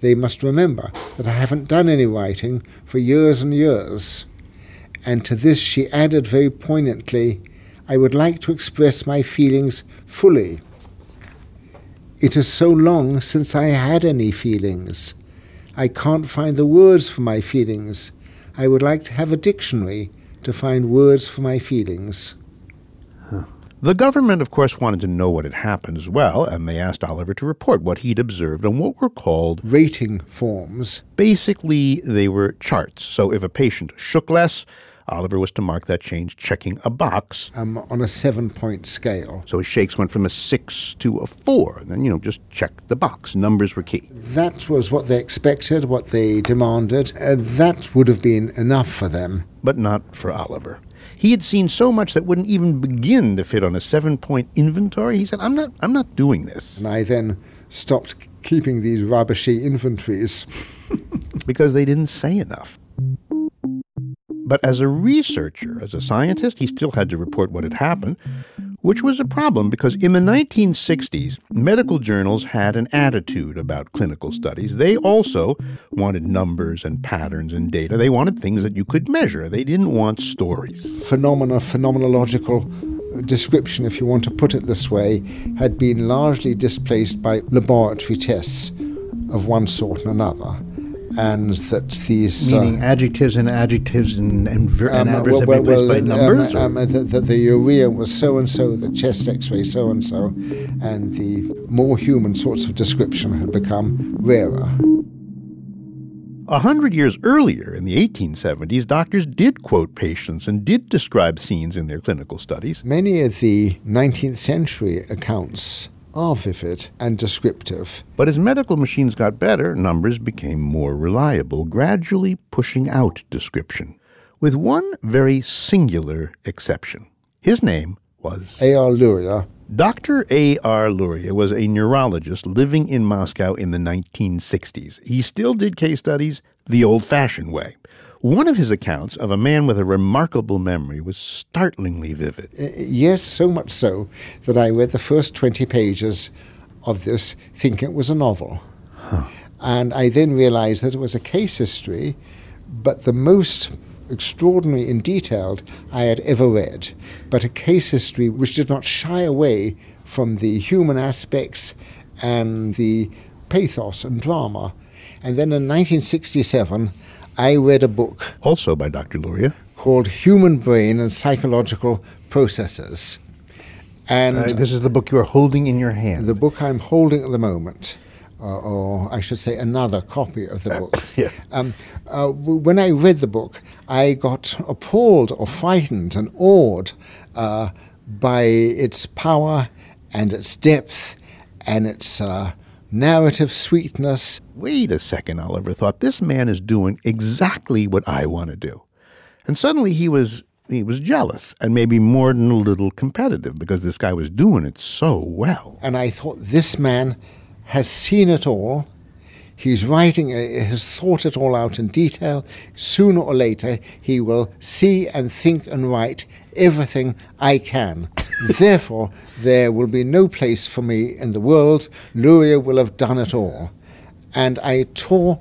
They must remember that I haven't done any writing for years and years. And to this she added very poignantly, I would like to express my feelings fully. It is so long since I had any feelings. I can't find the words for my feelings. I would like to have a dictionary to find words for my feelings. The government, of course, wanted to know what had happened as well, and they asked Oliver to report what he'd observed on what were called rating forms. Basically, they were charts. So if a patient shook less, Oliver was to mark that change checking a box. Um, on a seven point scale. So his shakes went from a six to a four. Then, you know, just check the box. Numbers were key. That was what they expected, what they demanded. Uh, that would have been enough for them. But not for Oliver. He had seen so much that wouldn't even begin to fit on a seven point inventory. He said, I'm not I'm not doing this. And I then stopped keeping these rubbishy inventories. because they didn't say enough. But as a researcher, as a scientist, he still had to report what had happened, which was a problem because in the 1960s, medical journals had an attitude about clinical studies. They also wanted numbers and patterns and data. They wanted things that you could measure. They didn't want stories. Phenomena, phenomenological description, if you want to put it this way, had been largely displaced by laboratory tests of one sort and another and that these meaning uh, adjectives and adjectives and and, ver- um, and adverbs well, well, by numbers. Um, um, that, that the urea was so and so, the chest X-ray so and so, and the more human sorts of description had become rarer. A hundred years earlier, in the 1870s, doctors did quote patients and did describe scenes in their clinical studies. Many of the 19th century accounts are vivid and descriptive. But as medical machines got better, numbers became more reliable, gradually pushing out description, with one very singular exception. His name was A.R. Luria. Dr. A.R. Luria was a neurologist living in Moscow in the 1960s. He still did case studies the old fashioned way. One of his accounts of a man with a remarkable memory was startlingly vivid. Uh, yes, so much so that I read the first 20 pages of this thinking it was a novel. Huh. And I then realized that it was a case history, but the most extraordinary and detailed I had ever read, but a case history which did not shy away from the human aspects and the pathos and drama. And then in 1967, I read a book. Also by Dr. Luria. Called Human Brain and Psychological Processes. And uh, this is the book you are holding in your hand. The book I'm holding at the moment. Uh, or I should say, another copy of the book. yes. Um, uh, when I read the book, I got appalled or frightened and awed uh, by its power and its depth and its uh, narrative sweetness. Wait a second, Oliver thought. This man is doing exactly what I want to do. And suddenly he was he was jealous and maybe more than a little competitive because this guy was doing it so well. And I thought this man has seen it all. He's writing, uh, has thought it all out in detail. Sooner or later, he will see and think and write everything I can. Therefore, there will be no place for me in the world. Luria will have done it all. And I tore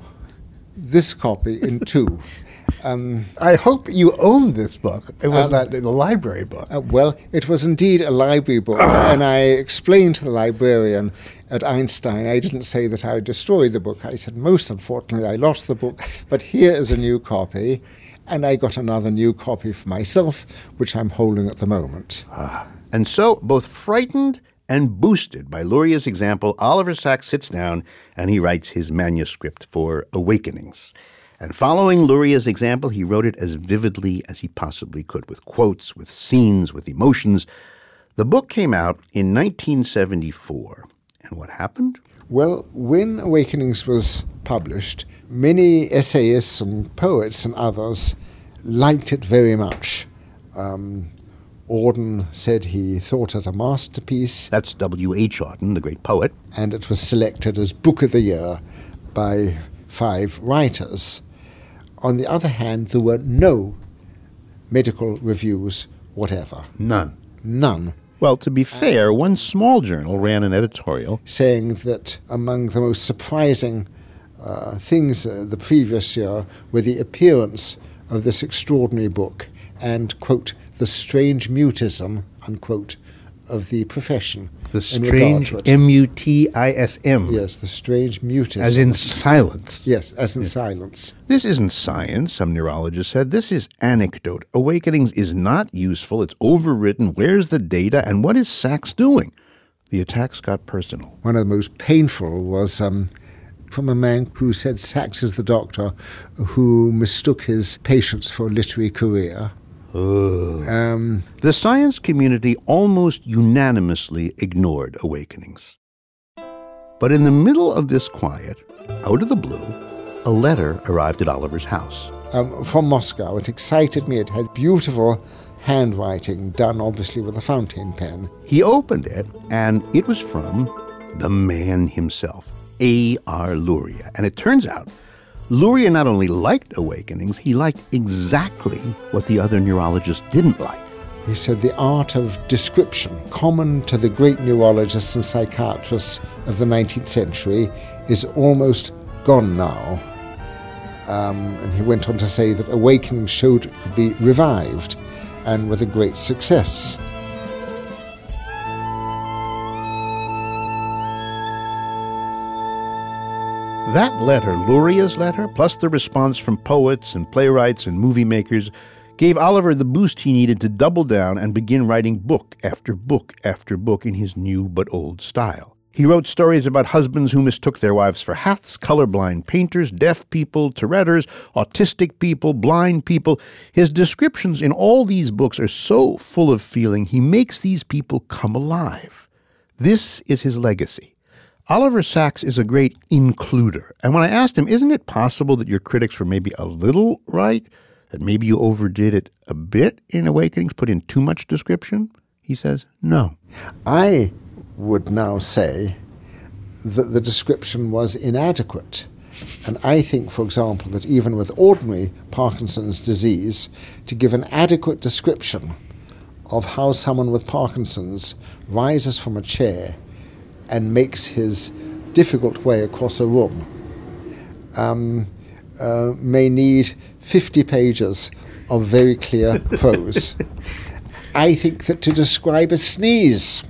this copy in two. Um, I hope you own this book. It was Um, not the library book. uh, well, it was indeed a library book, and I explained to the librarian at Einstein, I didn't say that I destroyed the book. I said, most unfortunately, I lost the book, but here is a new copy. And I got another new copy for myself, which I'm holding at the moment. And so, both frightened and boosted by Luria's example, Oliver Sacks sits down and he writes his manuscript for Awakenings. And following Luria's example, he wrote it as vividly as he possibly could, with quotes, with scenes, with emotions. The book came out in 1974. And what happened? Well, when Awakenings was published, many essayists and poets and others liked it very much. Um, Auden said he thought it a masterpiece. That's W.H. Auden, the great poet. And it was selected as Book of the Year by five writers. On the other hand, there were no medical reviews whatever. None. None. Well, to be fair, one small journal ran an editorial saying that among the most surprising uh, things uh, the previous year were the appearance of this extraordinary book and, quote, the strange mutism, unquote, of the profession. The strange. M U T I S M. Yes, the strange mutism. As in silence. Yes, as in silence. This isn't science, some neurologist said. This is anecdote. Awakenings is not useful. It's overwritten. Where's the data? And what is Sacks doing? The attacks got personal. One of the most painful was um, from a man who said Sacks is the doctor who mistook his patients for a literary career. Um, the science community almost unanimously ignored Awakenings. But in the middle of this quiet, out of the blue, a letter arrived at Oliver's house. um, from Moscow. It excited me. It had beautiful handwriting, done obviously with a fountain pen. He opened it, and it was from the man himself, A.R. Luria. And it turns out Luria not only liked Awakenings, he liked exactly what the other neurologists didn't like. He said the art of description, common to the great neurologists and psychiatrists of the 19th century, is almost gone now. Um, and he went on to say that Awakening showed it could be revived, and with a great success. That letter, Luria's letter, plus the response from poets and playwrights and movie makers, gave Oliver the boost he needed to double down and begin writing book after book after book in his new but old style. He wrote stories about husbands who mistook their wives for hats, colorblind painters, deaf people, Touretters, autistic people, blind people. His descriptions in all these books are so full of feeling, he makes these people come alive. This is his legacy. Oliver Sacks is a great includer. And when I asked him, isn't it possible that your critics were maybe a little right? That maybe you overdid it a bit in Awakenings, put in too much description? He says, no. I would now say that the description was inadequate. And I think, for example, that even with ordinary Parkinson's disease, to give an adequate description of how someone with Parkinson's rises from a chair and makes his difficult way across a room um, uh, may need 50 pages of very clear prose. I think that to describe a sneeze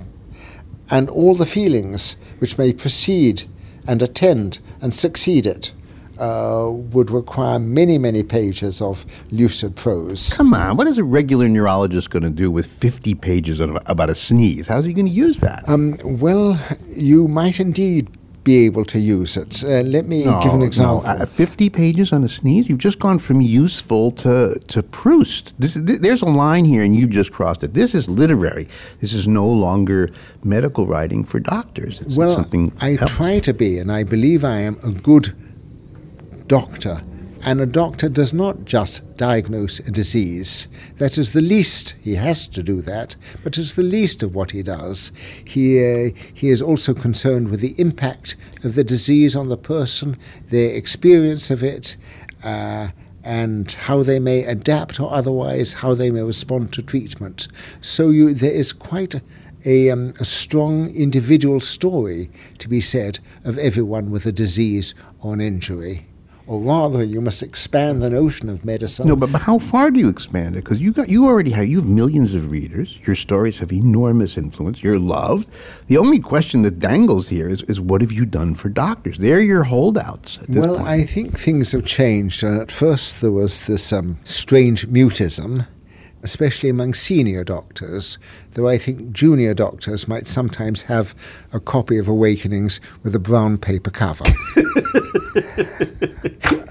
and all the feelings which may precede and attend and succeed it uh, would require many, many pages of lucid prose. Come on, what is a regular neurologist going to do with 50 pages on, about a sneeze? How's he going to use that? Um, well, you might indeed be able to use it. Uh, let me No, give an no, example. uh, 50 pages on a sneeze? You've just gone from useful to, to Proust. This, th- there's a line here, and you just crossed it. This is literary. This is no longer medical writing for doctors. It's well, something I else. try to be, and I believe I am a good doctor And a doctor does not just diagnose a disease. That is the least. He has to do that, but it's the least of what he does. He, uh, he is also concerned with the impact of the disease on the person, their experience of it, uh, and how they may adapt or otherwise how they may respond to treatment. So you, there is quite a, um, a strong individual story to be said of everyone with a disease or an injury. Or rather, you must expand the notion of medicine. No, but, but how far do you expand it? Because you got you already have you have millions of readers. Your stories have enormous influence. You're loved. The only question that dangles here is, is what have you done for doctors? They're your holdouts at this well, point. I think things have changed. And at first, there was this um, strange mutism, especially among senior doctors, though I think junior doctors might sometimes have a copy of Awakenings with a brown paper cover.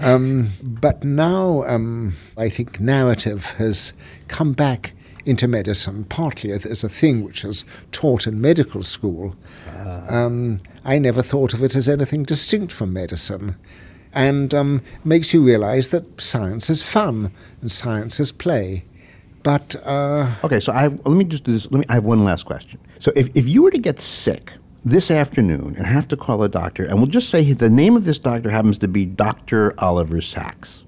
um, but now um, I think narrative has come back into medicine, partly as a thing which is taught in medical school. Um, I never thought of it as anything distinct from medicine. And um, makes you realize that science is fun and science is play. But uh, okay, so I have, let me just do this. Let me. I have one last question. So if, if you were to get sick this afternoon and have to call a doctor, and we'll just say the name of this doctor happens to be Doctor Oliver Sacks,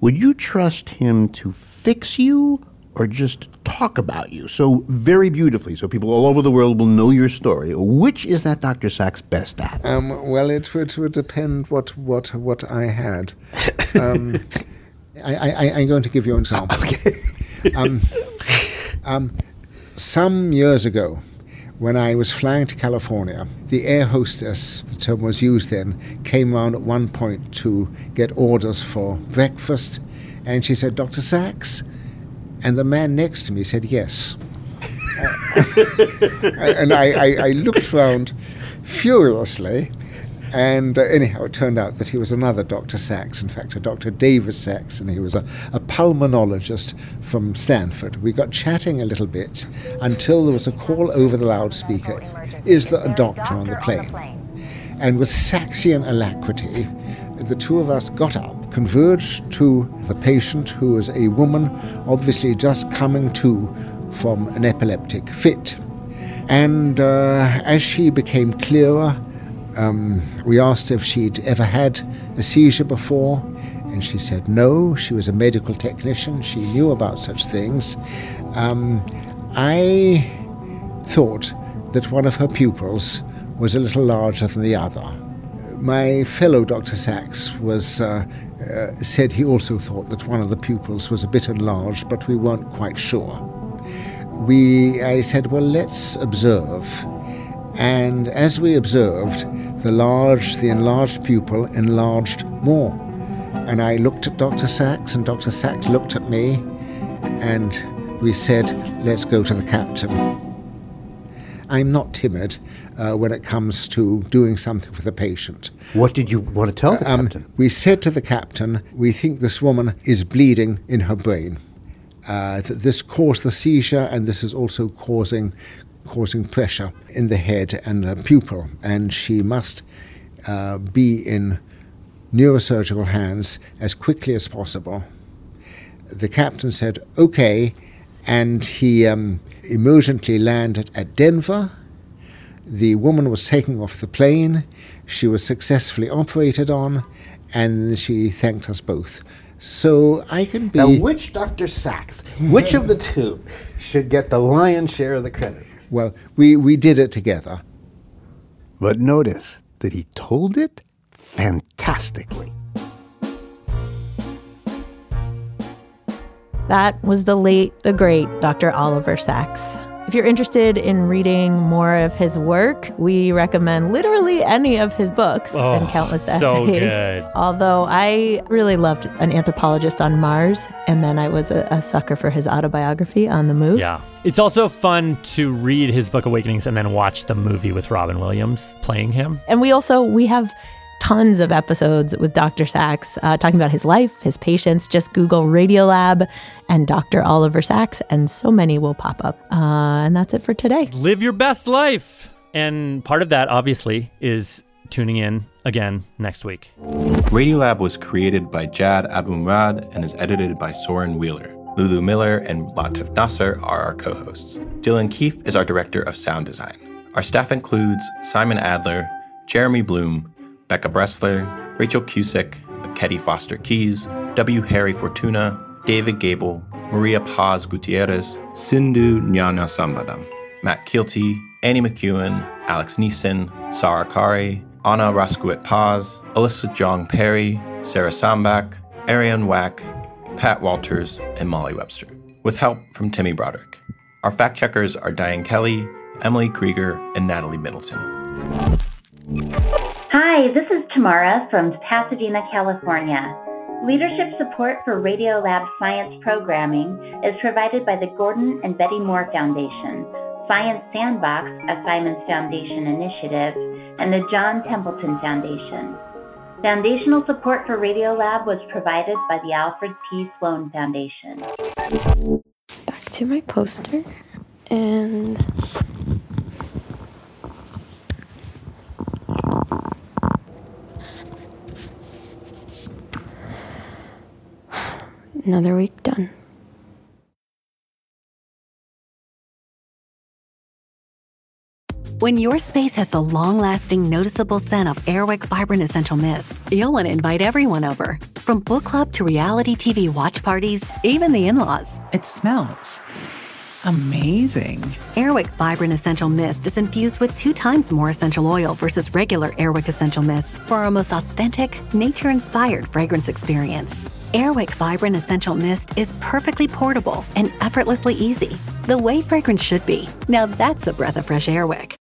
would you trust him to fix you or just talk about you? So very beautifully, so people all over the world will know your story. Which is that Doctor Sacks best at? Um, well, it would, would depend what what what I had. Um, I, I, I'm going to give you an example. Okay. Um, um, some years ago, when I was flying to California, the air hostess, the term was used then, came round at one point to get orders for breakfast, and she said, "Dr. Sachs," and the man next to me said, "Yes." and I, I, I looked round furiously. And uh, anyhow, it turned out that he was another Dr. Sachs, in fact, a Dr. David Sachs, and he was a, a pulmonologist from Stanford. We got chatting a little bit until there was a call over the loudspeaker Is there a doctor on the plane? And with Saxian alacrity, the two of us got up, converged to the patient, who was a woman obviously just coming to from an epileptic fit. And uh, as she became clearer, um, we asked if she'd ever had a seizure before, and she said no. She was a medical technician, she knew about such things. Um, I thought that one of her pupils was a little larger than the other. My fellow Dr. Sachs was. Uh, uh, said he also thought that one of the pupils was a bit enlarged, but we weren't quite sure. We, I said, well, let's observe. And as we observed, the large, the enlarged pupil enlarged more. And I looked at Dr. Sachs, and Dr. Sachs looked at me, and we said, let's go to the captain. I'm not timid uh, when it comes to doing something for the patient. What did you want to tell the um, captain? We said to the captain, we think this woman is bleeding in her brain. Uh, that this caused the seizure, and this is also causing causing pressure in the head and the pupil, and she must uh, be in neurosurgical hands as quickly as possible. The captain said, okay, and he um, emergently landed at Denver. The woman was taken off the plane. She was successfully operated on, and she thanked us both. So I can be. Now, which Dr. Sachs, which of the two should get the lion's share of the credit? Well, we, we did it together. But notice that he told it fantastically. That was the late, the great Dr. Oliver Sacks. If you're interested in reading more of his work, we recommend literally any of his books Oh, and countless so essays. good. Although I really loved An Anthropologist on Mars, and then I was a, a sucker for his autobiography on the move. Yeah. It's also fun to read his book Awakenings and then watch the movie with Robin Williams playing him. And we also we have tons of episodes with Dr. Sacks uh, talking about his life, his patients. Just Google Radiolab and Dr. Oliver Sacks, and so many will pop up. Uh, and that's it for today. Live your best life. And part of that, obviously, is tuning in again next week. Radiolab was created by Jad Abumrad and is edited by Soren Wheeler. Lulu Miller and Latif Nasser are our co hosts. Dylan Keefe is our director of sound design. Our staff includes Simon Adler, Jeremy Bloom, Becca Bressler, Rachel Cusick, Ketty Foster Keys, W. Harry Fortuna, David Gebel, Maria Paz Gutierrez, Sindhu Gnanasambandan, Matt Kielty, Annie McEwen, Alex Neeson, Sarah Qari, Anna Rascouët-Paz, Alyssa Jeong Perry, Sarah Sandbach, Ariane Wack, Pat Walters, and Molly Webster, with help from Timmy Broderick. Our fact checkers are Diane Kelly, Emily Krieger, and Natalie Middleton. Hi, this is Tamara from Pasadena, California. Leadership support for Radiolab Science programming is provided by the Gordon and Betty Moore Foundation, Science Sandbox, a Simons Foundation initiative, and the John Templeton Foundation. Foundational support for Radiolab was provided by the Alfred P. Sloan Foundation. Back to my poster. And another week done. When your space has the long lasting, noticeable scent of Air Wick Vibrant Essential Mist, you'll want to invite everyone over. From book club to reality TV watch parties, even the in laws. It smells amazing. Air Wick Vibrant Essential Mist is infused with two times more essential oil versus regular Air Wick Essential Mist for our most authentic, nature inspired fragrance experience. Air Wick Vibrant Essential Mist is perfectly portable and effortlessly easy, the way fragrance should be. Now that's a breath of fresh Air Wick.